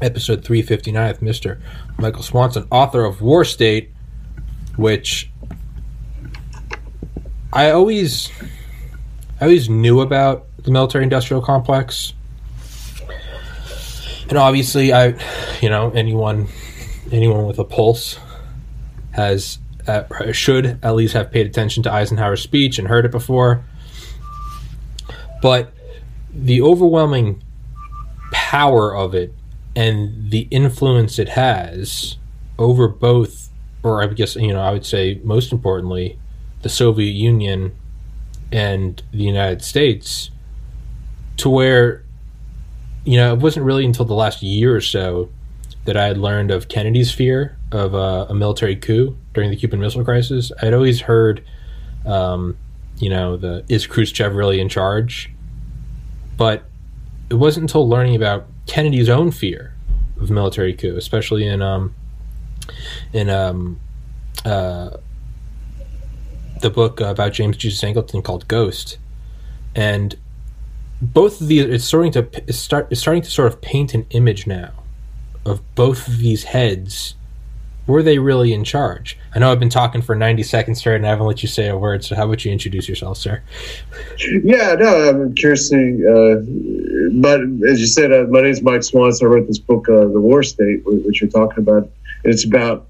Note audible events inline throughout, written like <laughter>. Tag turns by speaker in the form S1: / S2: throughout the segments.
S1: Episode 359 with Mr. Michael Swanson, author of War State, which I always I always knew about the military industrial complex. And obviously I you know, anyone anyone with a pulse has uh, should at least have paid attention to Eisenhower's speech and heard it before. But the overwhelming power of it and the influence it has over both, or I guess, you know, I would say most importantly, the Soviet Union and the United States, to where, you know, it wasn't really until the last year or so that I had learned of Kennedy's fear of uh, a military coup during the Cuban Missile Crisis. I'd always heard, um, you know, the is Khrushchev really in charge? But it wasn't until learning about Kennedy's own fear of military coup, especially in um, in um, uh, the book about James Jesus Angleton called Ghost, and both of these it's starting to it's start it's starting to sort of paint an image now of both of these heads were they really in charge? I know I've been talking for 90 seconds straight and I haven't let you say a word, so how about you introduce yourself, sir?
S2: Yeah, no, I'm curious to, uh, but as you said, uh, my name is Mike Swanson. I wrote this book, uh, The War State, which you're talking about. It's about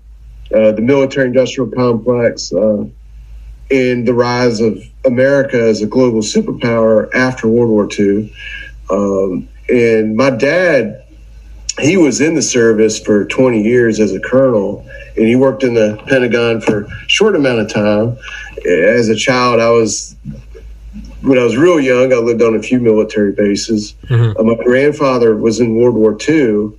S2: uh, the military industrial complex uh, and the rise of America as a global superpower after World War II. Um, and my dad he was in the service for 20 years as a colonel and he worked in the pentagon for a short amount of time as a child i was when i was real young i lived on a few military bases mm-hmm. uh, my grandfather was in world war ii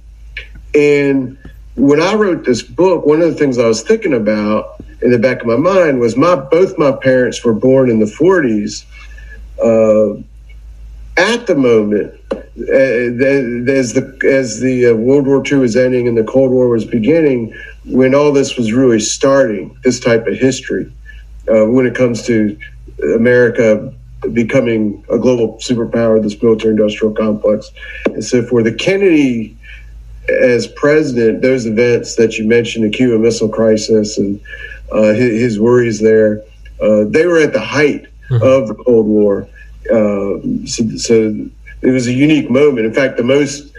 S2: and when i wrote this book one of the things i was thinking about in the back of my mind was my both my parents were born in the 40s uh, at the moment uh, as the as the uh, World War II was ending and the Cold War was beginning, when all this was really starting, this type of history, uh, when it comes to America becoming a global superpower, this military-industrial complex, and so forth. The Kennedy as president, those events that you mentioned, the Cuban Missile Crisis and uh, his, his, worries there, uh, they were at the height mm-hmm. of the Cold War. Uh, so, so it was a unique moment. In fact, the most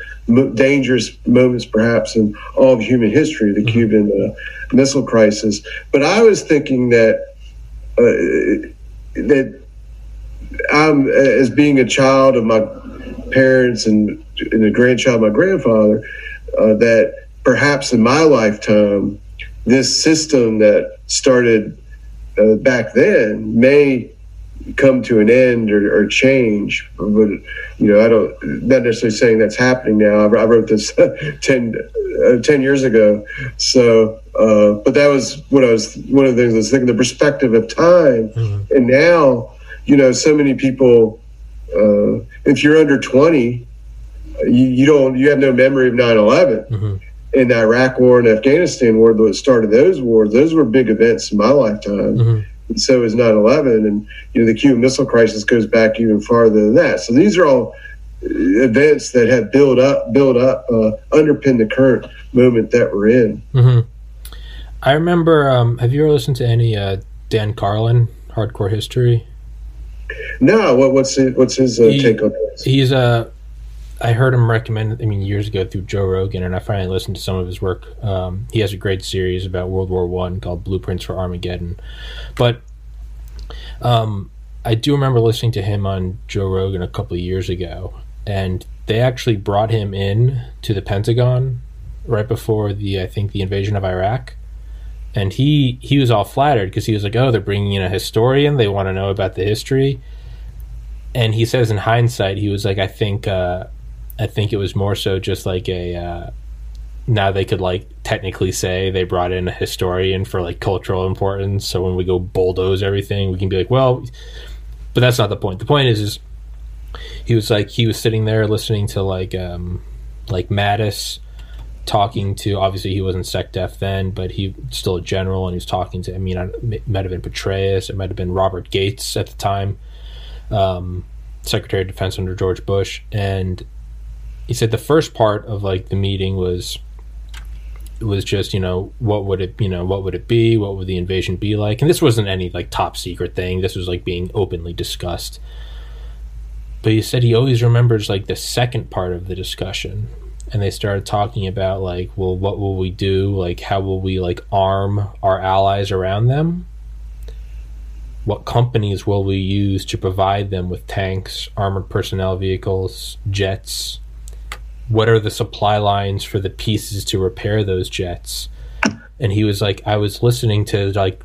S2: dangerous moments, perhaps, in all of human history, the mm-hmm. Cuban uh, Missile Crisis. But I was thinking that uh, that I'm as being a child of my parents and, and a grandchild of my grandfather, uh, that perhaps in my lifetime, this system that started uh, back then may come to an end or, or, change. But you know, I don't not necessarily saying that's happening now. I, I wrote this <laughs> 10, uh, 10, years ago. So, uh, but that was what I was. One of the things I was thinking: the perspective of time, mm-hmm. and now, you know, so many people. Uh, if you're under twenty, you, you, don't. You have no memory of 9-11. Mm-hmm. In the Iraq War and Afghanistan War, that started those wars, those were big events in my lifetime. Mm-hmm and so is 9/11, and you know the Cuban Missile Crisis goes back even farther than that. So these are all events that have built up, built up, uh, underpin the current moment that we're in.
S1: Mm-hmm. I remember. Um, have you ever listened to any uh, Dan Carlin, Hardcore History?
S2: No. What, what's his, what's his uh, he, take on this?
S1: He's a uh, I heard him recommend. I mean, years ago through Joe Rogan, and I finally listened to some of his work. Um, he has a great series about World War One called Blueprints for Armageddon. But um, I do remember listening to him on Joe Rogan a couple of years ago, and they actually brought him in to the Pentagon right before the I think the invasion of Iraq. And he he was all flattered because he was like, "Oh, they're bringing in a historian. They want to know about the history." And he says, in hindsight, he was like, "I think." Uh, I think it was more so just like a. Uh, now they could like technically say they brought in a historian for like cultural importance. So when we go bulldoze everything, we can be like, well, but that's not the point. The point is, is he was like he was sitting there listening to like um like Mattis talking to obviously he wasn't SecDef then, but he still a general and he was talking to I mean it might have been Petraeus, it might have been Robert Gates at the time, um, Secretary of Defense under George Bush, and he said the first part of like the meeting was was just you know what would it you know what would it be? What would the invasion be like? And this wasn't any like top secret thing. This was like being openly discussed. But he said he always remembers like the second part of the discussion. And they started talking about like well what will we do? Like how will we like arm our allies around them? What companies will we use to provide them with tanks armored personnel vehicles jets what are the supply lines for the pieces to repair those jets and he was like i was listening to like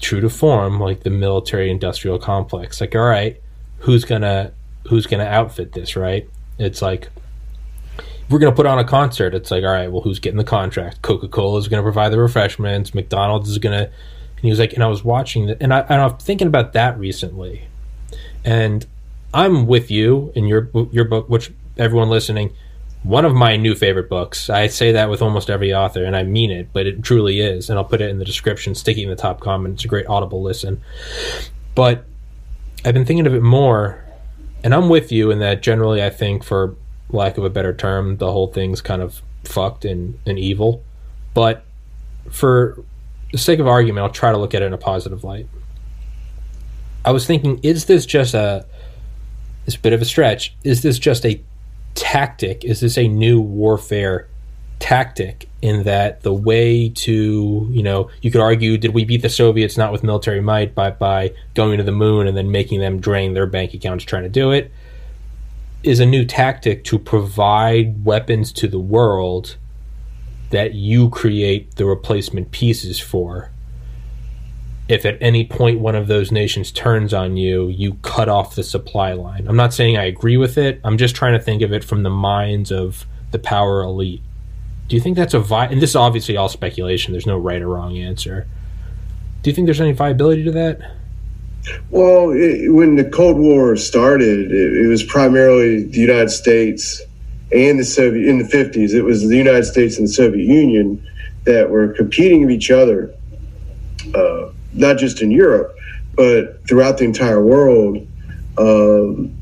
S1: true to form like the military industrial complex like all right who's gonna who's gonna outfit this right it's like we're to put on a concert. It's like, all right, well, who's getting the contract? Coca Cola is to provide the refreshments. McDonald's is to. And he was like, and I was watching that, and I, and I'm thinking about that recently, and I'm with you in your your book, which everyone listening, one of my new favorite books. I say that with almost every author, and I mean it, but it truly is. And I'll put it in the description, sticky in the top comment. It's a great audible listen. But I've been thinking of it more, and I'm with you in that generally I think for lack of a better term, the whole thing's kind of fucked and, and evil. But for the sake of argument, I'll try to look at it in a positive light. I was thinking, is this just a this bit of a stretch? Is this just a tactic? Is this a new warfare tactic in that the way to, you know, you could argue, did we beat the Soviets not with military might, but by going to the moon and then making them drain their bank accounts trying to do it? is a new tactic to provide weapons to the world that you create the replacement pieces for. If at any point one of those nations turns on you, you cut off the supply line. I'm not saying I agree with it. I'm just trying to think of it from the minds of the power elite. Do you think that's a vi? And this is obviously all speculation. There's no right or wrong answer. Do you think there's any viability to that?
S2: Well, it, when the Cold War started, it, it, was primarily the United States and the Soviet in the 50s. It was the United States and the Soviet Union that were competing with each other, uh, not just in Europe, but throughout the entire world um,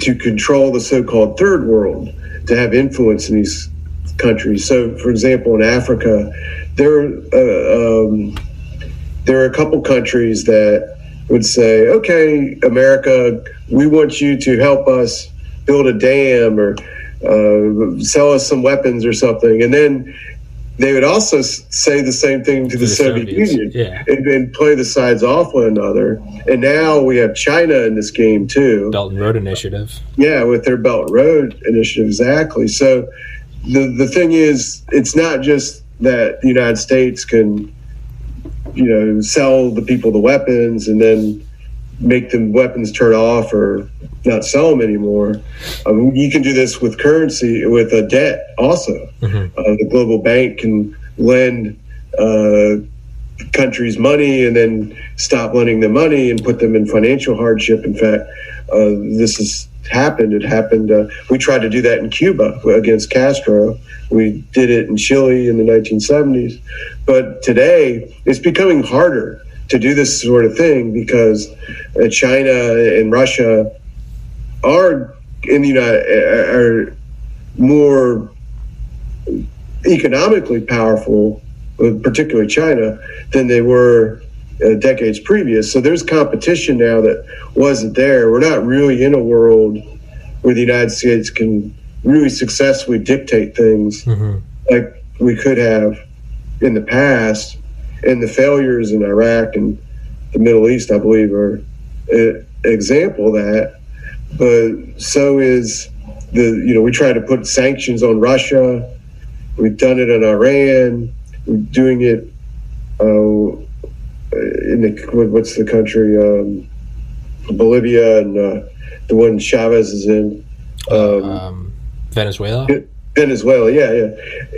S2: to control the so called third world, to have influence in these countries. So, for example, in Africa, there, uh, um, there are a couple countries that would say, okay, America, we want you to help us build a dam or uh, sell us some weapons or something. And then they would also say the same thing to, to the, the, Soviet Soviets. Union
S1: yeah.
S2: and, and, play the sides off one another. And now we have China in this game too.
S1: Belt and Road Initiative.
S2: Yeah, with their Belt and Road Initiative, exactly. So the the thing is, it's not just that the United States can you know, sell the people the weapons and then make the weapons turn off or not sell them anymore. Um, you can do this with currency, with a debt also. Mm-hmm. Uh, the global bank can lend uh, countries money and then stop lending them money and put them in financial hardship. In fact, uh, this has happened. It happened. Uh, we tried to do that in Cuba against Castro. We did it in Chile in the 1970s. But today, it's becoming harder to do this sort of thing because uh, China and Russia are in the United are more economically powerful, uh, particularly China, than they were uh, decades previous. So there's competition now that wasn't there. We're not really in a world where the United States can really successfully dictate things mm-hmm. like we could have in the past. And the failures in Iraq and the Middle East, I believe, are an example of that. But so is the, you know, we try to put sanctions on Russia. We've done it on Iran. We're doing it uh, in the, what's the country? Um, Bolivia and uh, the one Chavez is in. Um, um,
S1: Venezuela.
S2: Venezuela, yeah, yeah,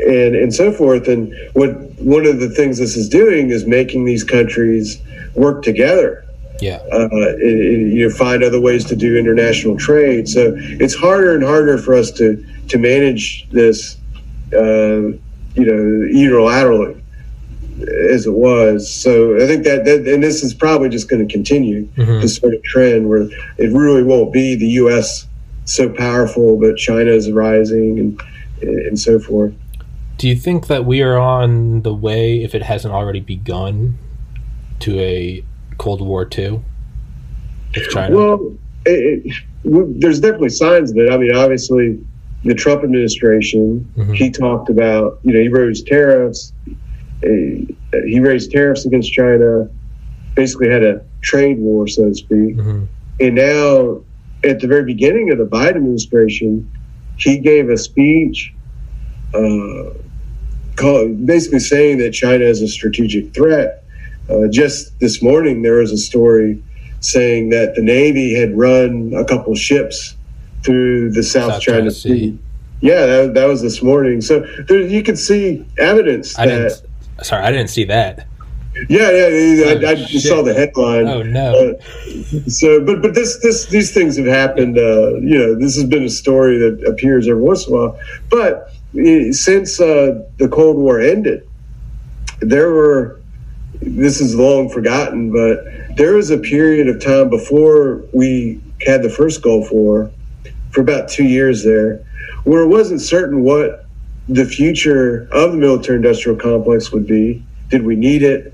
S2: and and so forth. And what one of the things this is doing is making these countries work together.
S1: Yeah,
S2: uh, and, you know, find other ways to do international trade. So it's harder and harder for us to to manage this, uh, you know, unilaterally as it was. So I think that, that and this is probably just going to continue mm-hmm. this sort of trend where it really won't be the U.S. so powerful, but China is rising and and so forth.
S1: Do you think that we are on the way, if it hasn't already begun, to a Cold War two with China?
S2: Well, it, it, there's definitely signs of it. I mean, obviously, the Trump administration, mm-hmm. he talked about, you know, he raised tariffs. He raised tariffs against China, basically had a trade war, so to speak. Mm-hmm. And now, at the very beginning of the Biden administration, he gave a speech uh, basically saying that China is a strategic threat. Uh, just this morning, there was a story saying that the Navy had run a couple ships through the South, South China, China sea. Yeah, that, that was this morning. So there, you could see evidence
S1: I
S2: that.
S1: Sorry, I didn't see that.
S2: Yeah, yeah, I, I just saw the headline.
S1: Oh no!
S2: Uh, so, but but this this these things have happened. Uh, you know, this has been a story that appears every once in a while. But eh, since uh, the Cold War ended, there were. This is long forgotten, but there was a period of time before we had the first Gulf War, for about two years there, where it wasn't certain what the future of the military-industrial complex would be. Did we need it?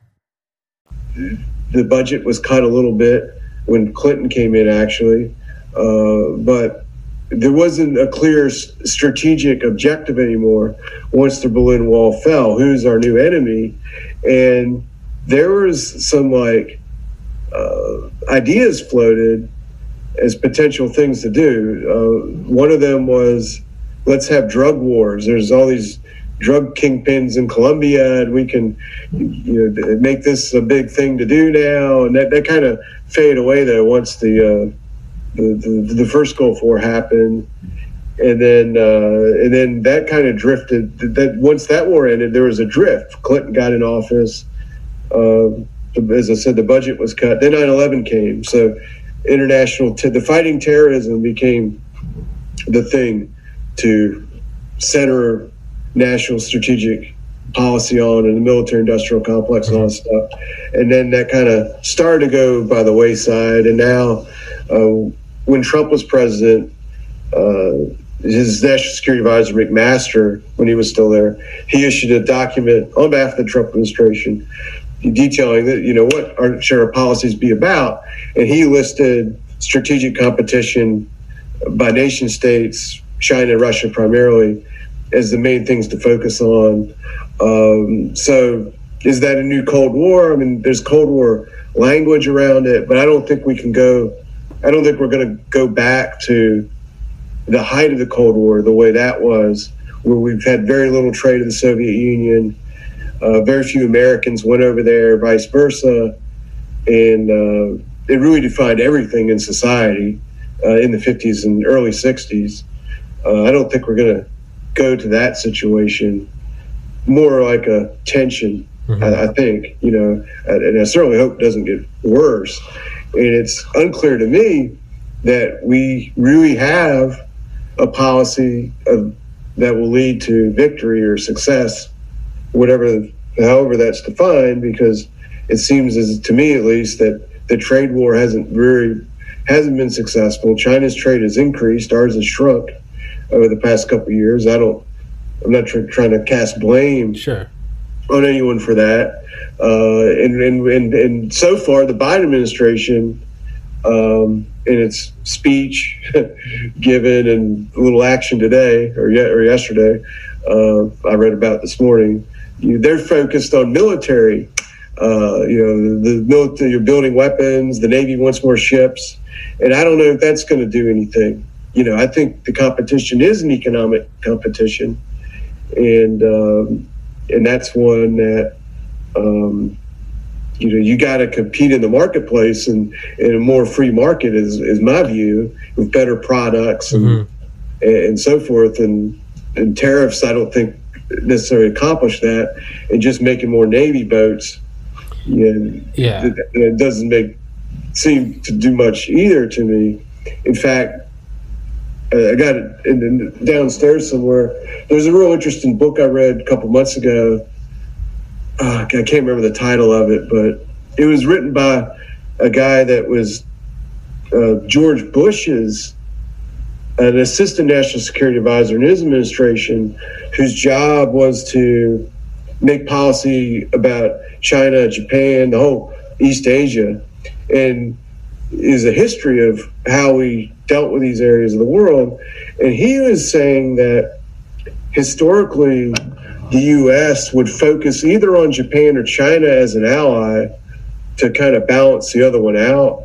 S2: the budget was cut a little bit when Clinton came in, actually, uh, but there wasn't a clear strategic objective anymore once the Berlin Wall fell. Who's our new enemy? And there was some like uh, ideas floated as potential things to do. Uh, one of them was let's have drug wars. There's all these drug kingpins in Colombia, and we can you know make this a big thing to do now. And that, that kind of faded away there once the, uh, the, the the first Gulf War happened, and then uh, and then that kind of drifted. That once that war ended, there was a drift. Clinton got in office. Uh, as I said, the budget was cut. Then 9/11 came, so international t- the fighting terrorism became the thing to center national strategic policy on and the military industrial complex and all that stuff. And then that kind of started to go by the wayside. And now, uh, when Trump was president, uh, his national security advisor, McMaster, when he was still there, he issued a document on behalf of the Trump administration detailing that, you know, what our, should our policies be about. And he listed strategic competition by nation states, China, and Russia primarily, as the main things to focus on. Um, so, is that a new Cold War? I mean, there's Cold War language around it, but I don't think we can go. I don't think we're going to go back to the height of the Cold War, the way that was, where we've had very little trade in the Soviet Union. Uh, very few Americans went over there, vice versa, and uh, it really defined everything in society uh, in the 50s and early 60s. Uh, I don't think we're going to go to that situation more like a tension. Mm-hmm. I, I, think you know, and I certainly hope it doesn't get worse. And it's unclear to me that we really have a policy of, that will lead to victory or success, whatever, however that's defined, because it seems as to me at least that the trade war hasn't very hasn't been successful. China's trade has increased, ours has shrunk over the past couple of years. I don't. I'm not tr- trying to cast blame
S1: sure.
S2: on anyone for that. Uh, and, and, and and so far, the Biden administration um, in its speech <laughs> given and a little action today or yet or yesterday, uh, I read about this morning. You, they're focused on military. Uh, you know, the military, you're building weapons. The Navy wants more ships, and I don't know if that's going to do anything. You know, I think the competition is an economic competition, and um, and that's one that um, you know you got to compete in the marketplace and in a more free market is is my view with better products and mm-hmm. and so forth. And and tariffs I don't think necessarily accomplish that. And just making more navy boats you know,
S1: yeah.
S2: it, it doesn't make seem to do much either to me. In fact I got it in, in, downstairs somewhere. There's a real interesting book I read a couple months ago uh, I can't remember the title of it, but it was written by a guy that was uh, George Bush's an assistant national security advisor in his administration, whose job was to make policy about China, Japan, the whole East Asia, and is a history of how we dealt with these areas of the world. And he was saying that historically the U.S. would focus either on Japan or China as an ally to kind of balance the other one out.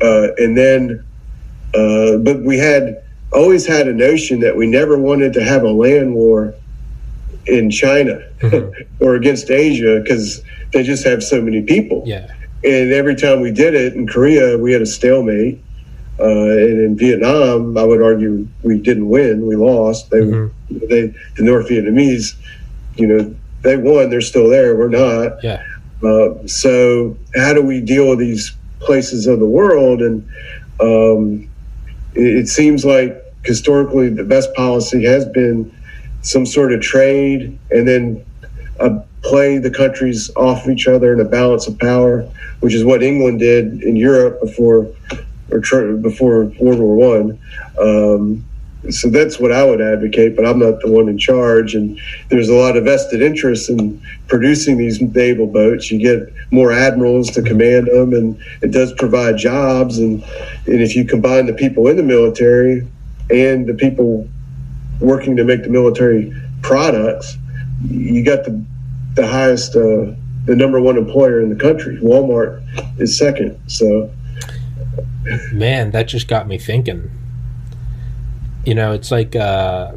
S2: Uh, and then, uh, but we had always had a notion that we never wanted to have a land war in China mm-hmm. <laughs> or against Asia because they just have so many people.
S1: Yeah.
S2: And every time we did it in Korea, we had a stalemate. Uh, and in Vietnam, I would argue we didn't win; we lost. They, mm-hmm. they, the North Vietnamese, you know, they won. They're still there. We're not.
S1: Yeah.
S2: Uh, so, how do we deal with these places of the world? And um, it, it seems like historically the best policy has been some sort of trade, and then uh, play the countries off each other in a balance of power, which is what England did in Europe before or before World War One. Um, so that's what I would advocate, but I'm not the one in charge. And there's a lot of vested interest in producing these naval boats. You get more admirals to command them, and it does provide jobs. And, and if you combine the people in the military and the people working to make the military products, you got the the highest, uh, the number one employer in the country. Walmart is second. So
S1: Man, that just got me thinking. You know, it's like uh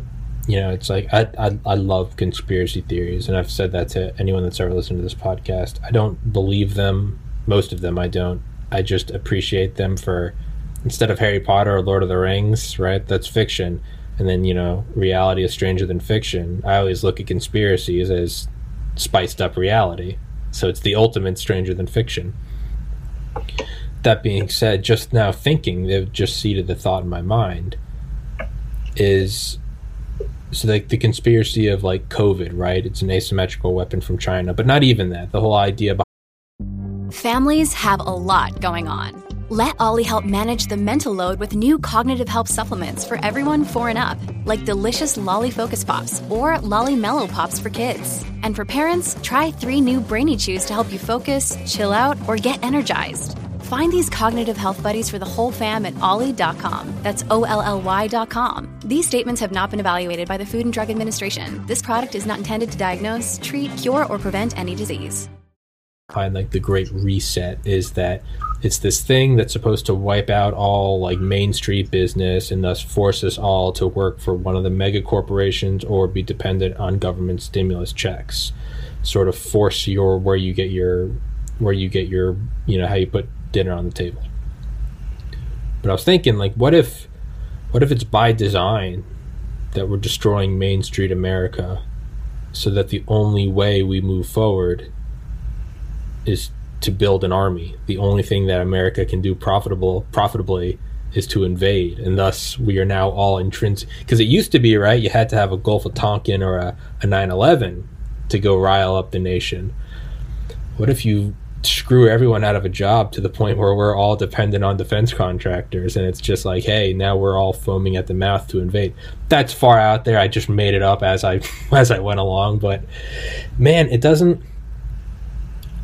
S1: you know, it's like I, I I love conspiracy theories and I've said that to anyone that's ever listened to this podcast. I don't believe them. Most of them I don't. I just appreciate them for instead of Harry Potter or Lord of the Rings, right? That's fiction. And then, you know, reality is stranger than fiction. I always look at conspiracies as spiced up reality. So it's the ultimate stranger than fiction that being said, just now thinking, they've just seeded the thought in my mind is so like the conspiracy of like COVID, right? It's an asymmetrical weapon from China, but not even that. The whole idea behind
S3: families have a lot going on. Let OLLY help manage the mental load with new cognitive help supplements for everyone four and up, like delicious Lolly Focus Pops or Lolly Mellow Pops for kids. And for parents, try three new Brainy Chews to help you focus, chill out, or get energized. Find these cognitive health buddies for the whole fam at olly.com. That's O L L Y.com. These statements have not been evaluated by the Food and Drug Administration. This product is not intended to diagnose, treat, cure, or prevent any disease.
S1: Find like the great reset is that it's this thing that's supposed to wipe out all like Main Street business and thus force us all to work for one of the mega corporations or be dependent on government stimulus checks. Sort of force your where you get your where you get your you know how you put dinner on the table. But I was thinking, like, what if, what if it's by design that we're destroying Main Street America, so that the only way we move forward is to build an army. The only thing that America can do profitable profitably is to invade, and thus we are now all intrinsic. Because it used to be right, you had to have a Gulf of Tonkin or a, a 9/11 to go rile up the nation. What if you screw everyone out of a job to the point where we're all dependent on defense contractors and it's just like hey now we're all foaming at the mouth to invade that's far out there i just made it up as i <laughs> as i went along but man it doesn't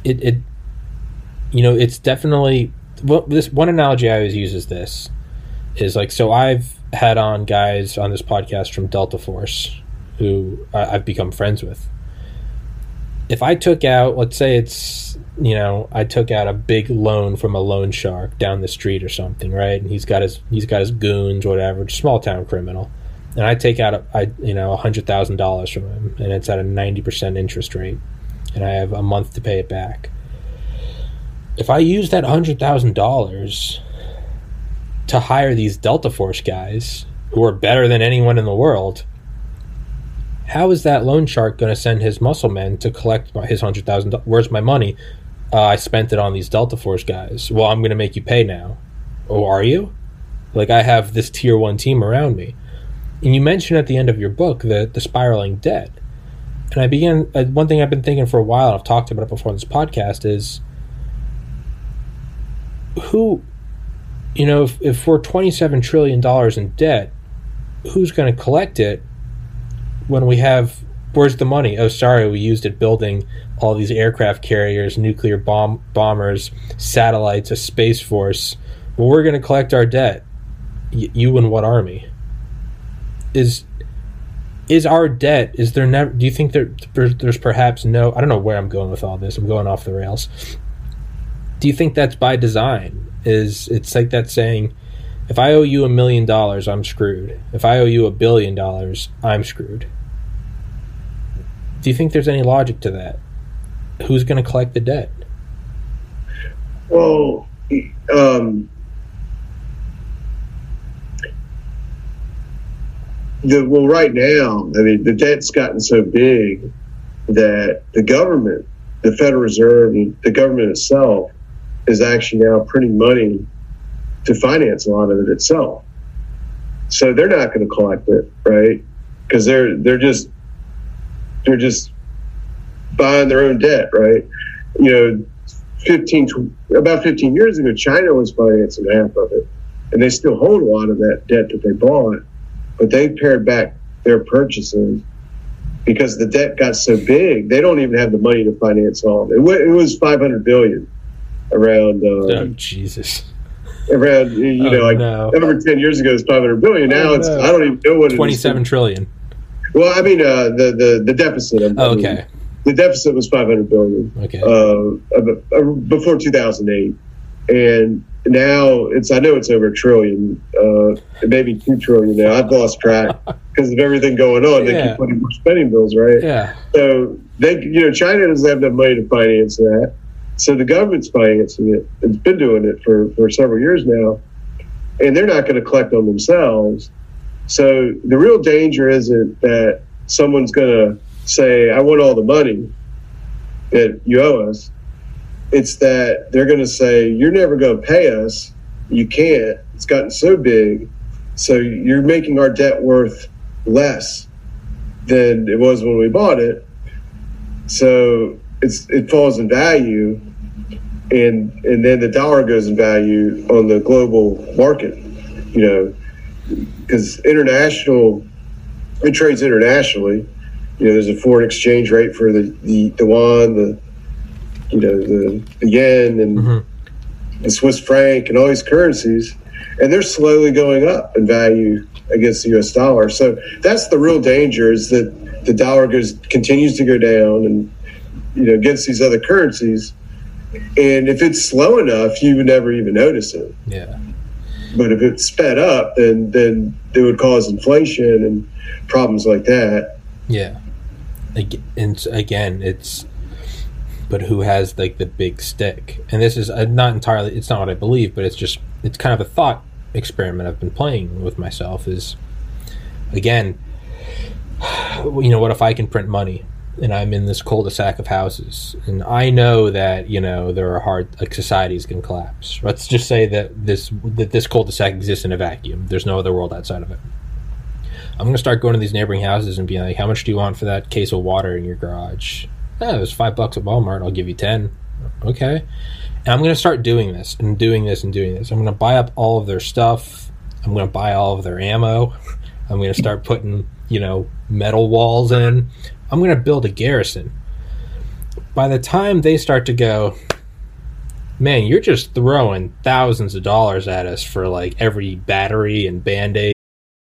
S1: it, it you know it's definitely well, this one analogy I always use is this is like so I've had on guys on this podcast from Delta Force who I've become friends with. If I took out, let's say it's you know, I took out a big loan from a loan shark down the street or something, right? And he's got his he's got his goons, whatever, small town criminal. And I take out a, I you know a hundred thousand dollars from him, and it's at a ninety percent interest rate, and I have a month to pay it back. If I use that hundred thousand dollars to hire these Delta Force guys who are better than anyone in the world, how is that loan shark going to send his muscle men to collect his hundred thousand? Where's my money? Uh, I spent it on these Delta Force guys. Well, I'm going to make you pay now. Oh, are you? Like, I have this tier one team around me. And you mentioned at the end of your book the, the spiraling debt. And I began, uh, one thing I've been thinking for a while, and I've talked about it before on this podcast, is who, you know, if, if we're $27 trillion in debt, who's going to collect it when we have where's the money? Oh, sorry, we used it building all these aircraft carriers, nuclear bomb bombers, satellites, a space force. Well, we're going to collect our debt. Y- you and what army? Is is our debt? Is there never? Do you think there there's perhaps no? I don't know where I'm going with all this. I'm going off the rails. Do you think that's by design? Is it's like that saying, if I owe you a million dollars, I'm screwed. If I owe you a billion dollars, I'm screwed. Do you think there's any logic to that? Who's going to collect the debt?
S2: Well, um, the, well, right now, I mean, the debt's gotten so big that the government, the Federal Reserve, the government itself, is actually now printing money to finance a lot of it itself. So they're not going to collect it, right? Because they're they're just they're just buying their own debt, right? You know, 15, about 15 years ago, China was financing half of it, and they still hold a lot of that debt that they bought, but they pared back their purchases because the debt got so big, they don't even have the money to finance all of it. It was 500 billion around.
S1: Uh, oh, Jesus.
S2: Around, you oh, know, like no. over 10 years ago, it's 500 billion. Now oh, it's, no. I don't even know what it is
S1: 27 trillion
S2: Well, I mean, uh, the, the, the deficit. I mean,
S1: oh, okay
S2: the deficit was 500 billion
S1: okay.
S2: uh, before 2008 and now it's i know it's over a trillion uh, maybe two trillion now. I've lost track <laughs> because of everything going on. Yeah. they keep putting more spending bills right?
S1: Yeah.
S2: So they you know china doesn't have enough money to finance that. So the government's financing it. It's been doing it for, for several years now. And they're not going to collect on themselves. So the real danger isn't that someone's going to say, I want all the money that you owe us. It's that they're going to say, You're never going to pay us. You can't. It's gotten so big. So you're making our debt worth less than it was when we bought it. So it's it falls in value and and then the dollar goes in value on the global market, you know, because international it trades internationally you know, there's a foreign exchange rate for the the, the yuan, the you know the, the yen, and mm-hmm. the Swiss franc, and all these currencies, and they're slowly going up in value against the U.S. dollar. So that's the real danger: is that the dollar goes continues to go down, and you know against these other currencies. And if it's slow enough, you would never even notice it.
S1: Yeah.
S2: But if it sped up, then then it would cause inflation and problems like that.
S1: Yeah and again, it's but who has like the big stick? And this is uh, not entirely. It's not what I believe, but it's just it's kind of a thought experiment I've been playing with myself. Is again, <sighs> you know, what if I can print money? and I'm in this cul-de-sac of houses, and I know that you know there are hard like societies can collapse. Let's just say that this that this cul-de-sac exists in a vacuum. There's no other world outside of it. I'm gonna start going to these neighboring houses and being like, "How much do you want for that case of water in your garage?" Oh, it was five bucks at Walmart. I'll give you ten. Okay. And I'm gonna start doing this and doing this and doing this. I'm gonna buy up all of their stuff. I'm gonna buy all of their ammo. <laughs> I'm gonna start putting, you know, metal walls in. I'm gonna build a garrison. By the time they start to go, man, you're just throwing thousands of dollars at us for like every battery and band aid.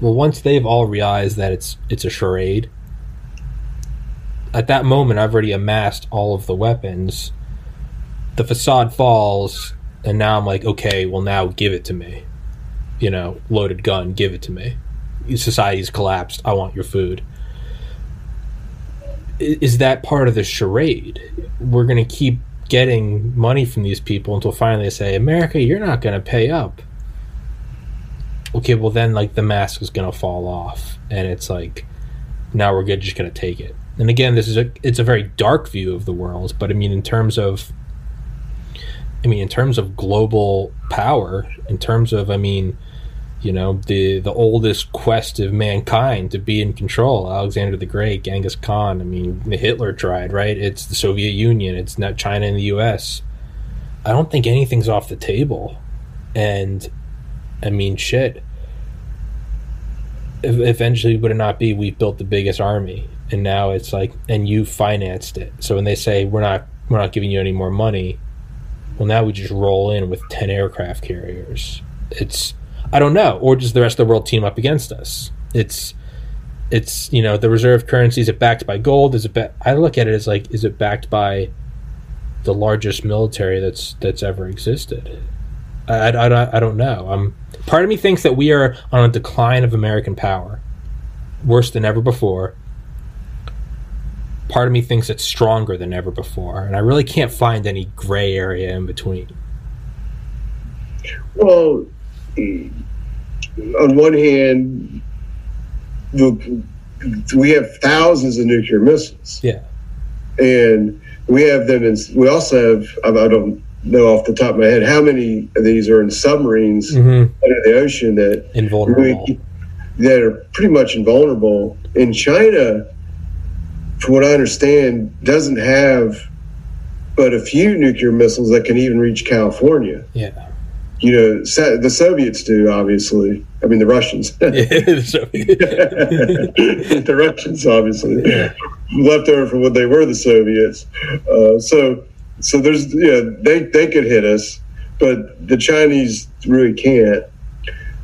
S1: Well, once they've all realized that it's it's a charade, at that moment I've already amassed all of the weapons. The facade falls, and now I'm like, okay, well now give it to me. You know, loaded gun, give it to me. Society's collapsed. I want your food. Is that part of the charade? We're gonna keep getting money from these people until finally they say, America, you're not gonna pay up okay, well then like the mask is gonna fall off, and it's like now we're good, just gonna take it. And again, this is a it's a very dark view of the world, but I mean in terms of I mean in terms of global power, in terms of I mean you know the the oldest quest of mankind to be in control alexander the great genghis khan i mean hitler tried right? It's the soviet union it's not china and the us i don't think anything's off the table. And i mean shit. Eventually would it not be we built the biggest army and now it's like and you financed it. So when they say we're not we're not giving you any more money well now we just roll in with 10 aircraft carriers. It's i don't know. Or does the rest of the world team up against us? It's it's you know the reserve currency is it backed by gold? Is it ba- i look at it as like is it backed by the largest military that's that's ever existed I, I, I don't know. Um, part of me thinks that we are on a decline of American power, worse than ever before. Part of me thinks it's stronger than ever before, and I really can't find any gray area in between.
S2: Well, on one hand, the, we have thousands of nuclear missiles.
S1: Yeah,
S2: and we have them in. We also have. I don't know off the top of my head how many of these are in submarines mm-hmm. under the ocean that
S1: invulnerable really,
S2: that are pretty much invulnerable. In China, from what I understand, doesn't have but a few nuclear missiles that can even reach California.
S1: Yeah.
S2: You know, the Soviets do, obviously. I mean, the Russians. <laughs> <laughs> yeah, the, <laughs> the Russians, obviously, yeah. left over from what they were the Soviets. Uh, so so there's yeah they they could hit us, but the Chinese really can't.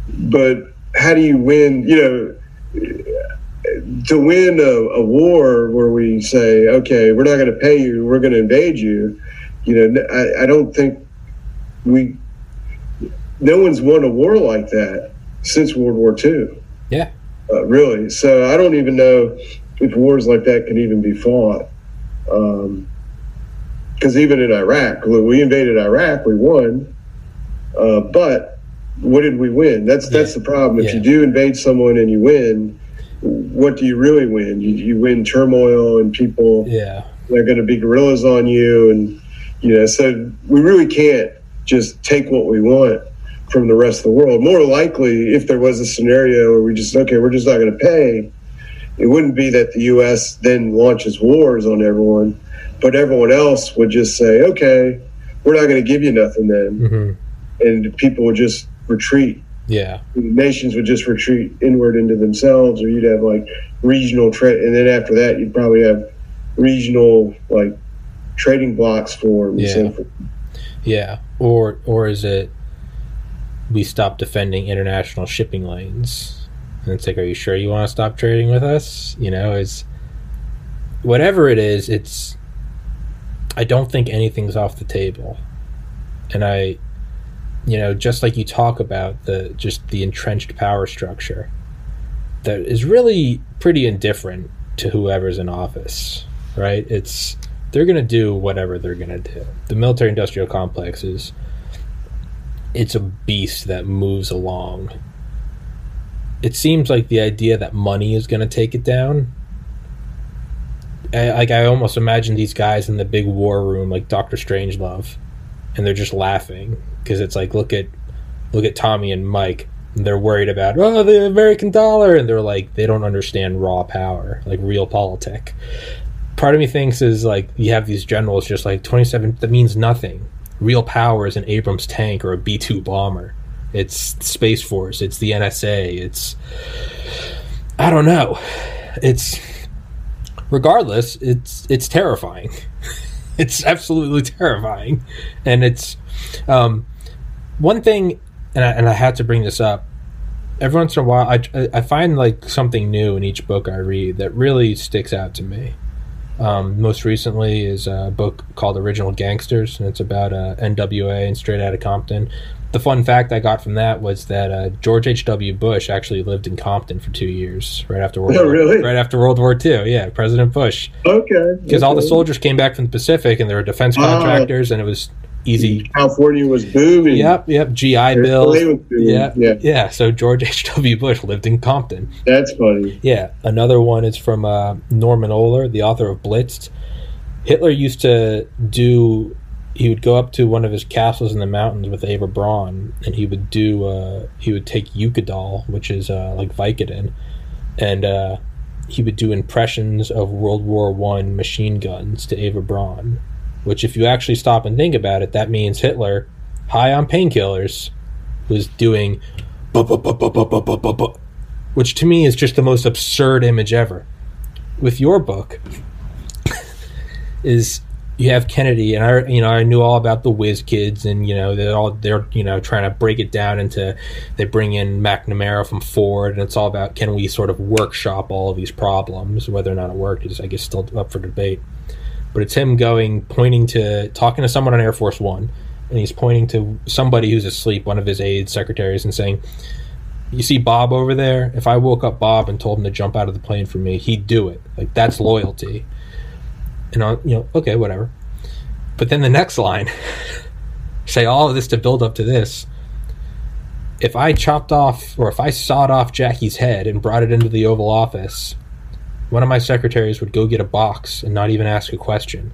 S2: But how do you win? You know, to win a, a war where we say, okay, we're not going to pay you, we're going to invade you. You know, I, I don't think we. No one's won a war like that since World War II.
S1: Yeah.
S2: Uh, really. So I don't even know if wars like that can even be fought. Um, because even in Iraq, when we invaded Iraq, we won. Uh, but what did we win? That's yeah. that's the problem. If yeah. you do invade someone and you win, what do you really win? You, you win turmoil and people.
S1: Yeah,
S2: they're going to be guerrillas on you, and you know. So we really can't just take what we want from the rest of the world. More likely, if there was a scenario where we just okay, we're just not going to pay. It wouldn't be that the U.S. then launches wars on everyone but everyone else would just say, okay, we're not going to give you nothing then. Mm-hmm. And people would just retreat.
S1: Yeah.
S2: Nations would just retreat inward into themselves, or you'd have like regional trade. And then after that, you'd probably have regional like trading blocks formed.
S1: Yeah. Yeah. Or, or is it we stop defending international shipping lanes? And it's like, are you sure you want to stop trading with us? You know, is whatever it is, it's I don't think anything's off the table. And I, you know, just like you talk about the just the entrenched power structure that is really pretty indifferent to whoever's in office, right? It's they're going to do whatever they're going to do. The military industrial complex is it's a beast that moves along. It seems like the idea that money is going to take it down I, like I almost imagine these guys in the big war room, like Doctor Strangelove, and they're just laughing because it's like look at look at Tommy and Mike. And they're worried about oh the American dollar, and they're like they don't understand raw power, like realpolitik. Part of me thinks is like you have these generals just like twenty seven that means nothing. Real power is an Abrams tank or a B two bomber. It's Space Force. It's the NSA. It's I don't know. It's regardless. It's it's terrifying. <laughs> it's absolutely terrifying, and it's um, one thing. And I, and I had to bring this up. Every once in a while, I, I find like something new in each book I read that really sticks out to me. Um, most recently is a book called Original Gangsters, and it's about uh, NWA and Straight Outta Compton the fun fact I got from that was that uh, George H. W. Bush actually lived in Compton for two years, right after World
S2: oh,
S1: War,
S2: really?
S1: right after World War II. Yeah, President Bush.
S2: Okay.
S1: Because
S2: okay.
S1: all the soldiers came back from the Pacific, and they were defense ah. contractors, and it was easy.
S2: California was booming.
S1: Yep, yep. GI bills. Yeah, yeah, yeah. So George <laughs> H. W. Bush lived in Compton.
S2: That's funny.
S1: Yeah. Another one is from uh, Norman Ohler, the author of Blitzed. Hitler used to do he would go up to one of his castles in the mountains with Eva Braun, and he would do uh, he would take Eukodal, which is uh, like Vicodin, and uh, he would do impressions of World War One machine guns to Eva Braun, which if you actually stop and think about it, that means Hitler, high on painkillers, was doing, which to me is just the most absurd image ever. With your book, <laughs> is you have Kennedy, and I, you know, I knew all about the Whiz Kids, and you know, they're all they're you know trying to break it down into. They bring in McNamara from Ford, and it's all about can we sort of workshop all of these problems, whether or not it worked is I guess still up for debate. But it's him going, pointing to talking to someone on Air Force One, and he's pointing to somebody who's asleep, one of his aides, secretaries, and saying, "You see Bob over there? If I woke up Bob and told him to jump out of the plane for me, he'd do it. Like that's loyalty." And I'll, you know, okay, whatever. But then the next line, <laughs> say all of this to build up to this. If I chopped off, or if I sawed off Jackie's head and brought it into the Oval Office, one of my secretaries would go get a box and not even ask a question.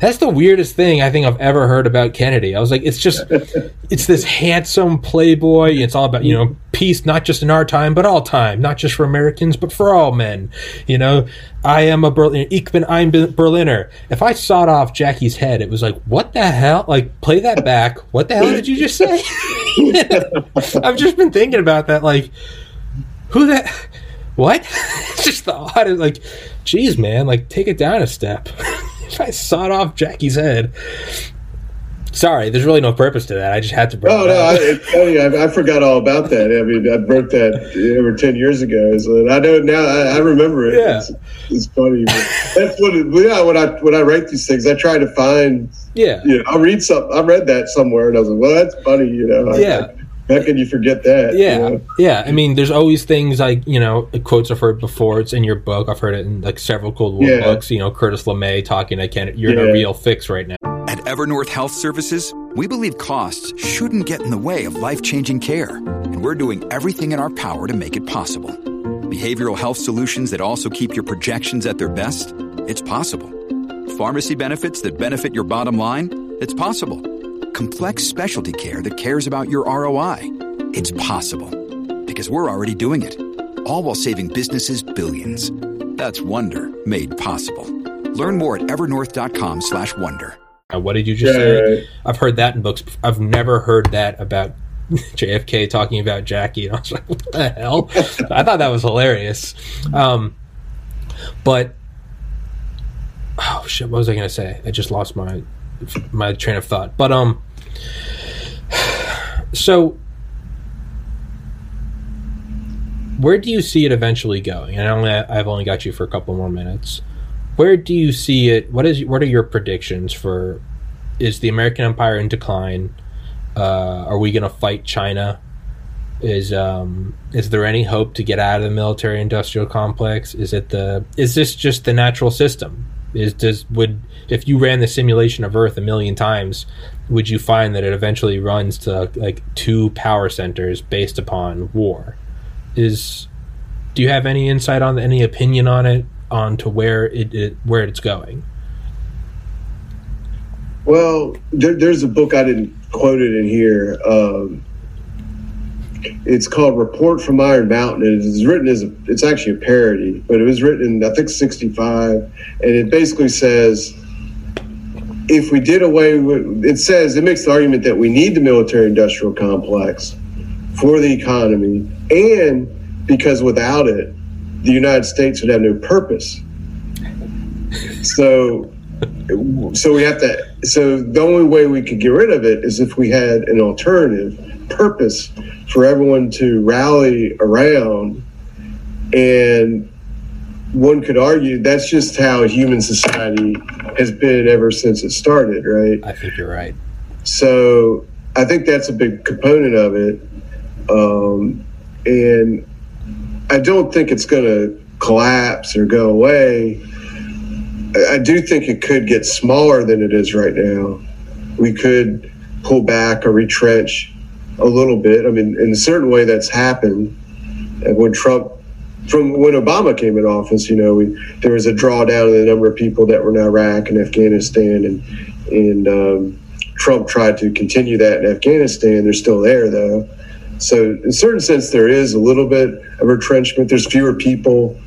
S1: That's the weirdest thing I think I've ever heard about Kennedy. I was like, it's just, <laughs> it's this handsome playboy. It's all about, you know, peace, not just in our time, but all time, not just for Americans, but for all men. You know, I am a Berliner, ich bin ein Berliner. If I sawed off Jackie's head, it was like, what the hell? Like, play that back. What the hell did you just say? <laughs> I've just been thinking about that. Like, who that, what? <laughs> it's just the odd, like, geez, man, like, take it down a step. I sawed off Jackie's head. Sorry, there's really no purpose to that. I just had to bring.
S2: Oh no, I, I, I, forgot all about that. I mean, I broke that over ten years ago, so I know now. I, I remember it.
S1: Yeah,
S2: it's, it's funny. that's what. It, yeah, when I when I write these things, I try to find.
S1: Yeah,
S2: you know, I'll read some. I read that somewhere, and I was like, "Well, that's funny," you know.
S1: Yeah.
S2: How can you forget that?
S1: Yeah,
S2: you know?
S1: yeah. I mean, there's always things like you know quotes I've heard before. It's in your book. I've heard it in like several Cold War
S2: Yeah.
S1: books. You know, Curtis LeMay talking. I can't. You're in a real fix right now.
S4: At Evernorth Health Services, we believe costs shouldn't get in the way of life changing care, and we're doing everything in our power to make it possible. Behavioral health solutions that also keep your projections at their best? It's possible. Pharmacy benefits that benefit your bottom line? It's possible. Complex specialty care that cares about your ROI? It's possible. Because we're already doing it. All while saving businesses billions. That's Wonder made possible. Learn more at evernorth.com slash wonder.
S1: Uh, What did you just
S2: Yeah,
S1: say?
S2: right.
S1: I've heard that in books. I've never heard that about <laughs> JFK talking about Jackie. And I was like, what the hell? I thought that was hilarious. Um, but oh shit, what was I going to say? I just lost my my train of thought. But um, <sighs> so where do you see it eventually going? And I only, I've only got you for a couple more minutes. Where do you see it? What is what are your predictions for? Is the American Empire in decline? Uh, are we going to fight China? Is um is there any hope to get out of the military industrial complex? Is it the is this just the natural system? Is does would if you ran the simulation of Earth a million times, would you find that it eventually runs to like two power centers based upon war? Is do you have any insight on any opinion on it on to where it, it where it's going
S2: Well, there, there's a book I didn't quote it in here. Um, it's called Report from Iron Mountain. It's written as a, it's actually a parody, but it was written in I think '65, and it basically says if we did away with it says it makes the argument that we need the military industrial complex for the economy and because without it the united states would have no purpose so so we have to so the only way we could get rid of it is if we had an alternative purpose for everyone to rally around and one could argue that's just how human society has been ever since it started, right?
S1: I think you're right.
S2: So I think that's a big component of it. Um, and I don't think it's going to collapse or go away. I do think it could get smaller than it is right now. We could pull back or retrench a little bit. I mean, in a certain way, that's happened. And when Trump from when Obama came in office, you know, we, there was a drawdown in the number of people that were in Iraq and Afghanistan, and and um, Trump tried to continue that in Afghanistan. They're still there though, so in a certain sense, there is a little bit of retrenchment. There's fewer people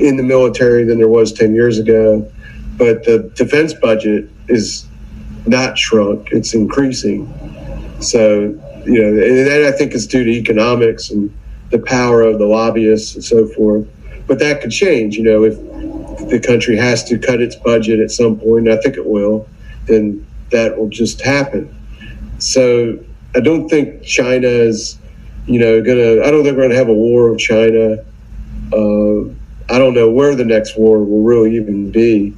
S2: in the military than there was ten years ago, but the defense budget is not shrunk; it's increasing. So you know, and that I think is due to economics and the power of the lobbyists and so forth. But that could change, you know, if the country has to cut its budget at some point, I think it will, then that will just happen. So I don't think China is, you know, gonna. I don't think we're gonna have a war with China. Uh, I don't know where the next war will really even be.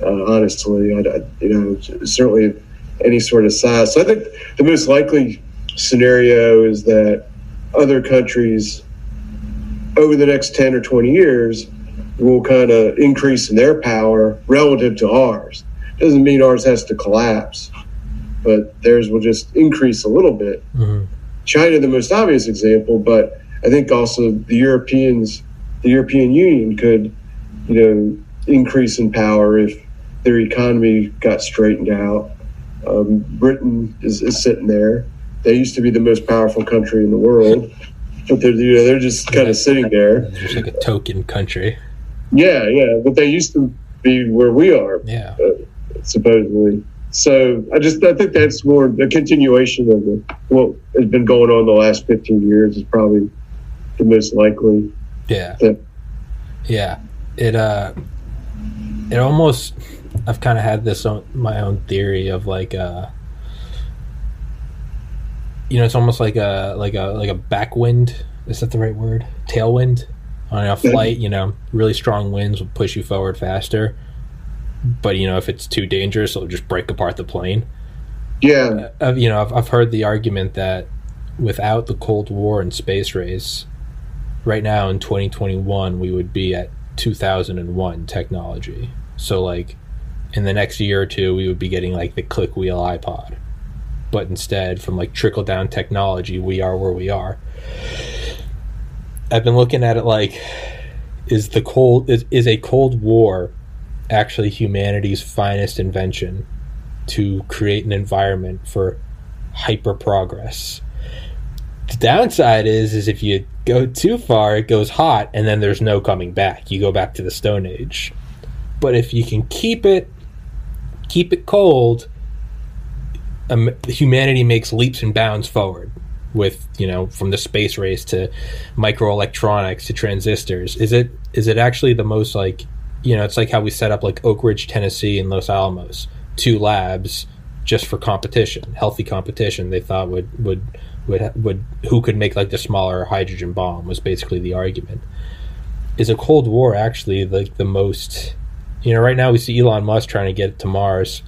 S2: Uh, honestly, I, I, you know, certainly any sort of size. So I think the most likely scenario is that other countries over the next 10 or 20 years will kind of increase in their power relative to ours. Doesn't mean ours has to collapse, but theirs will just increase a little bit. Mm-hmm. China, the most obvious example, but I think also the Europeans, the European Union could, you know, increase in power if their economy got straightened out. Um, Britain is, is sitting there they used to be the most powerful country in the world, but they're you know they're just kind of sitting there.
S1: Just like a token country.
S2: Yeah, yeah, but they used to be where we are.
S1: Yeah,
S2: uh, supposedly. So I just I think that's more a continuation of the, what has been going on the last fifteen years is probably the most likely.
S1: Yeah. yeah. It uh, it almost I've kind of had this own, my own theory of like uh you know, it's almost like a like a like a backwind. Is that the right word? Tailwind on a flight. You know, really strong winds will push you forward faster. But you know, if it's too dangerous, it'll just break apart the plane.
S2: Yeah.
S1: Uh, you know, I've I've heard the argument that without the Cold War and space race, right now in 2021 we would be at 2001 technology. So like in the next year or two we would be getting like the click wheel iPod but instead from like trickle down technology we are where we are. I've been looking at it like is the cold is, is a cold war actually humanity's finest invention to create an environment for hyper progress the downside is is if you go too far it goes hot and then there's no coming back. You go back to the stone age. But if you can keep it keep it cold um, humanity makes leaps and bounds forward with you know from the space race to microelectronics to transistors. Is it is it actually the most like you know it's like how we set up like oak ridge tennessee and los alamos two labs just for competition healthy competition they thought would would would would who could make like the smaller hydrogen bomb was basically the argument. Is a cold war actually like the most you know right now we see elon musk trying to get to mars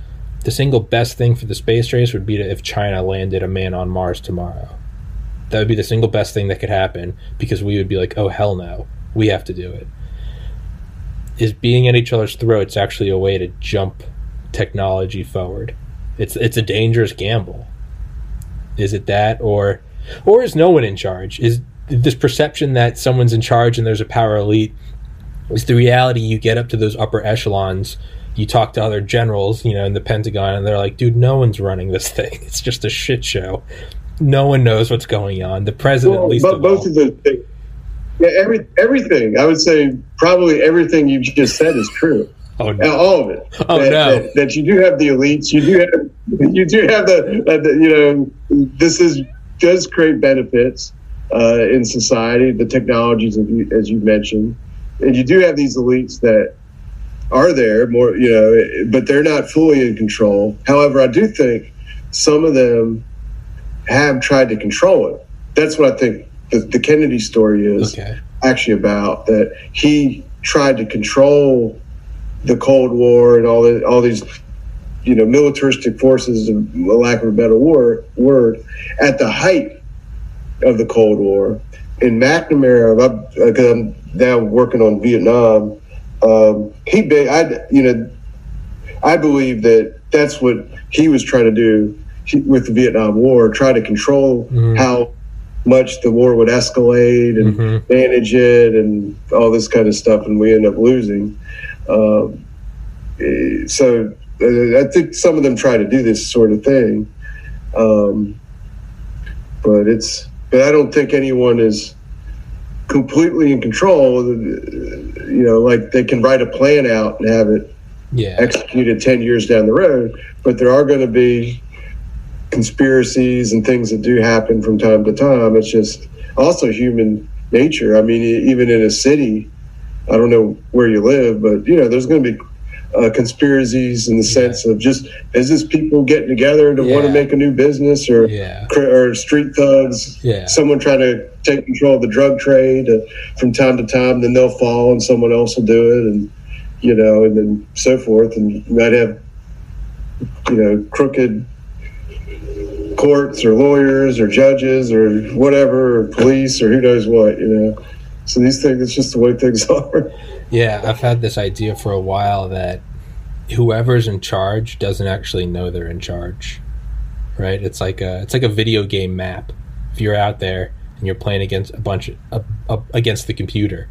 S1: the single best thing for the space race would be to, if China landed a man on Mars tomorrow. That would be the single best thing that could happen because we would be like, oh, hell no, we have to do it. Is being at each other's throats actually a way to jump technology forward? It's it's a dangerous gamble. Is it that or or is no one in charge? Is this perception that someone's in charge and there's a power elite is the reality you get up to those upper echelons you talk to other generals, you know, in the Pentagon, and they're like, "Dude, no one's running this <laughs> thing. It's just a shit show. No one knows what's going on. The president,
S2: Well,
S1: at least,
S2: but
S1: of
S2: both
S1: all.
S2: of those things. Yeah, every everything. I would say probably everything you just said is true. <laughs>
S1: oh no,
S2: all of it.
S1: Oh,
S2: that,
S1: no.
S2: That, that you do have the elites. You do have. <laughs> You do have the. Uh, the you know, this is does create benefits uh, in society. The technologies, as you, as you mentioned, and you do have these elites that are there more. You know, but they're not fully in control. However, I do think some of them have tried to control it. That's what I think the, the Kennedy story is
S1: okay,
S2: actually about that he tried to control the Cold War and all the, all these you know militaristic forces, of lack of a better word, word at the height of the Cold War. In McNamara, because I'm now working on Vietnam, um, he I you know I believe that that's what he was trying to do with the Vietnam War, try to control
S1: Mhm.
S2: how much the war would escalate and
S1: Mhm.
S2: manage it and all this kind of stuff, and we end up losing. Um, eh, so uh, I think some of them try to do this sort of thing, um, but it's but I don't think anyone is completely in control. You know, like they can write a plan out and have it
S1: yeah,
S2: executed 10 years down the road, but there are going to be conspiracies and things that do happen from time to time. It's just also human nature. I mean, even in a city, I don't know where you live, but you know, there's going to be uh, conspiracies in the sense of just business people getting together to want to make a new business or
S1: yeah,
S2: or street thugs.
S1: Yeah.
S2: someone trying to take control of the drug trade uh, from time to time then they'll fall and someone else will do it and you know and then so forth. And you might have you know crooked courts or lawyers or judges or whatever or police or who knows what you know. So these things it's just the way things <laughs> are
S1: yeah. I've had this idea for a while that whoever's in charge doesn't actually know they're in charge, right? It's like a it's like a video game map. If you're out there and you're playing against a bunch of, against the computer,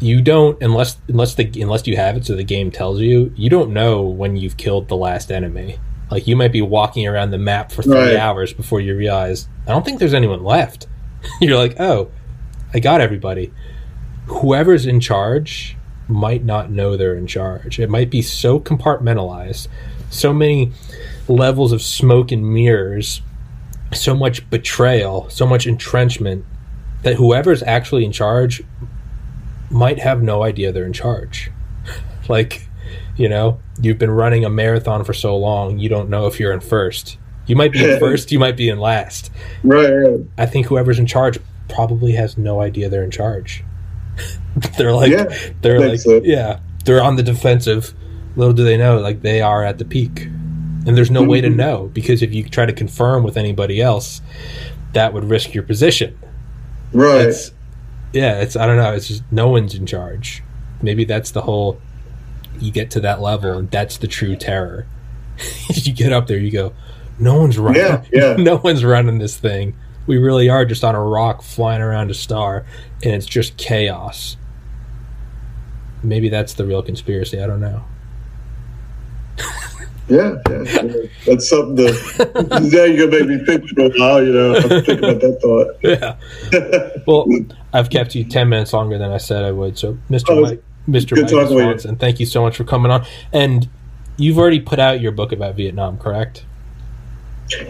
S1: you don't unless unless the unless you have it so the game tells you you don't know when you've killed the last enemy like you might be walking around the map for three
S2: Right.
S1: hours before you realize i don't think there's anyone left <laughs> you're like oh i got everybody whoever's in charge might not know they're in charge it might be so compartmentalized so many levels of smoke and mirrors so much betrayal so much entrenchment that whoever's actually in charge might have no idea they're in charge. <laughs> like, you know, you've been running a marathon for so long, you don't know if you're in first. You might be in <laughs> first, you might be in last.
S2: right right
S1: I think whoever's in charge probably has no idea they're in charge. <laughs> they're like,
S2: Yeah,
S1: they're like,
S2: so.
S1: yeah, they're on the defensive. Little do they know, like they are at the peak, and there's no way to
S2: Mm-hmm.
S1: know because if you try to confirm with anybody else, that would risk your position.
S2: right
S1: yeah, it's I don't know. It's just no one's in charge. Maybe that's the whole. You get to that level, and that's the true terror. <laughs> you get up there, you go, no one's running.
S2: Yeah, <laughs> yeah.
S1: no one's running this thing. We really are just on a rock flying around a star, and it's just chaos. Maybe that's the real conspiracy. I don't know. <laughs>
S2: Yeah, yeah, yeah. that's something to. <laughs> now you're gonna make me think for a while. You know, I'm thinking about that thought. <laughs>
S1: Yeah. well, I've kept you ten minutes longer than I said I would. So, Mr.
S2: Oh,
S1: Mike, Mr. Mike
S2: talking with you.
S1: Swanson, thank you so much for coming on. And you've already put out your book about Vietnam, correct?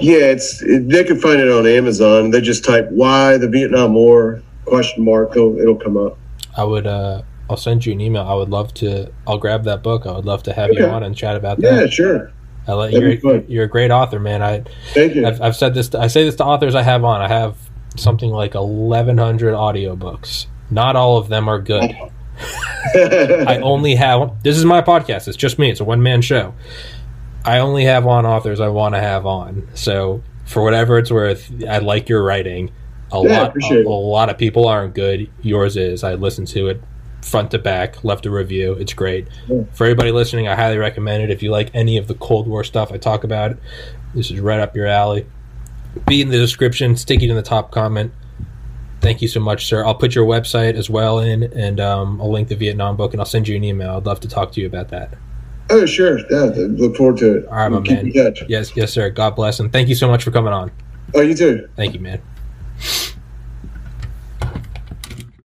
S2: Yeah, it's they can find it on Amazon. They just type "Why the Vietnam War?" question mark. It'll, it'll come up.
S1: I would. uh I'll send you an email. I would love to. I'll grab that book. I would love to have you on and chat about
S2: Yeah,
S1: that.
S2: Yeah, sure.
S1: I let
S2: That'd
S1: you're, you're a great author, man. I
S2: Thank you.
S1: I've, I've said this. To, I say this to authors I have on. I have something like 1,100 audiobooks. Not all of them are good. <laughs> I only have. This is my podcast. It's just me. It's a one man show. I only have on authors I want to have on. So for whatever it's worth, I like your writing. A
S2: Yeah,
S1: lot. A, a lot of people aren't good. Yours is. I listened to it front to back. Left a review. It's great.
S2: Yeah.
S1: For everybody listening, I highly recommend it. If you like any of the Cold War stuff I talk about, this is right up your alley. Be in the description. Stick it in the top comment. Thank you so much, sir. I'll put your website as well in, and um, I'll link the Vietnam book, and I'll send you an email. I'd love to talk to you about that.
S2: Oh, sure. Yeah, look forward to it.
S1: All right, my man. Yes, yes, sir. God bless, and thank you so much for coming on.
S2: Oh, you too.
S1: Thank you, man.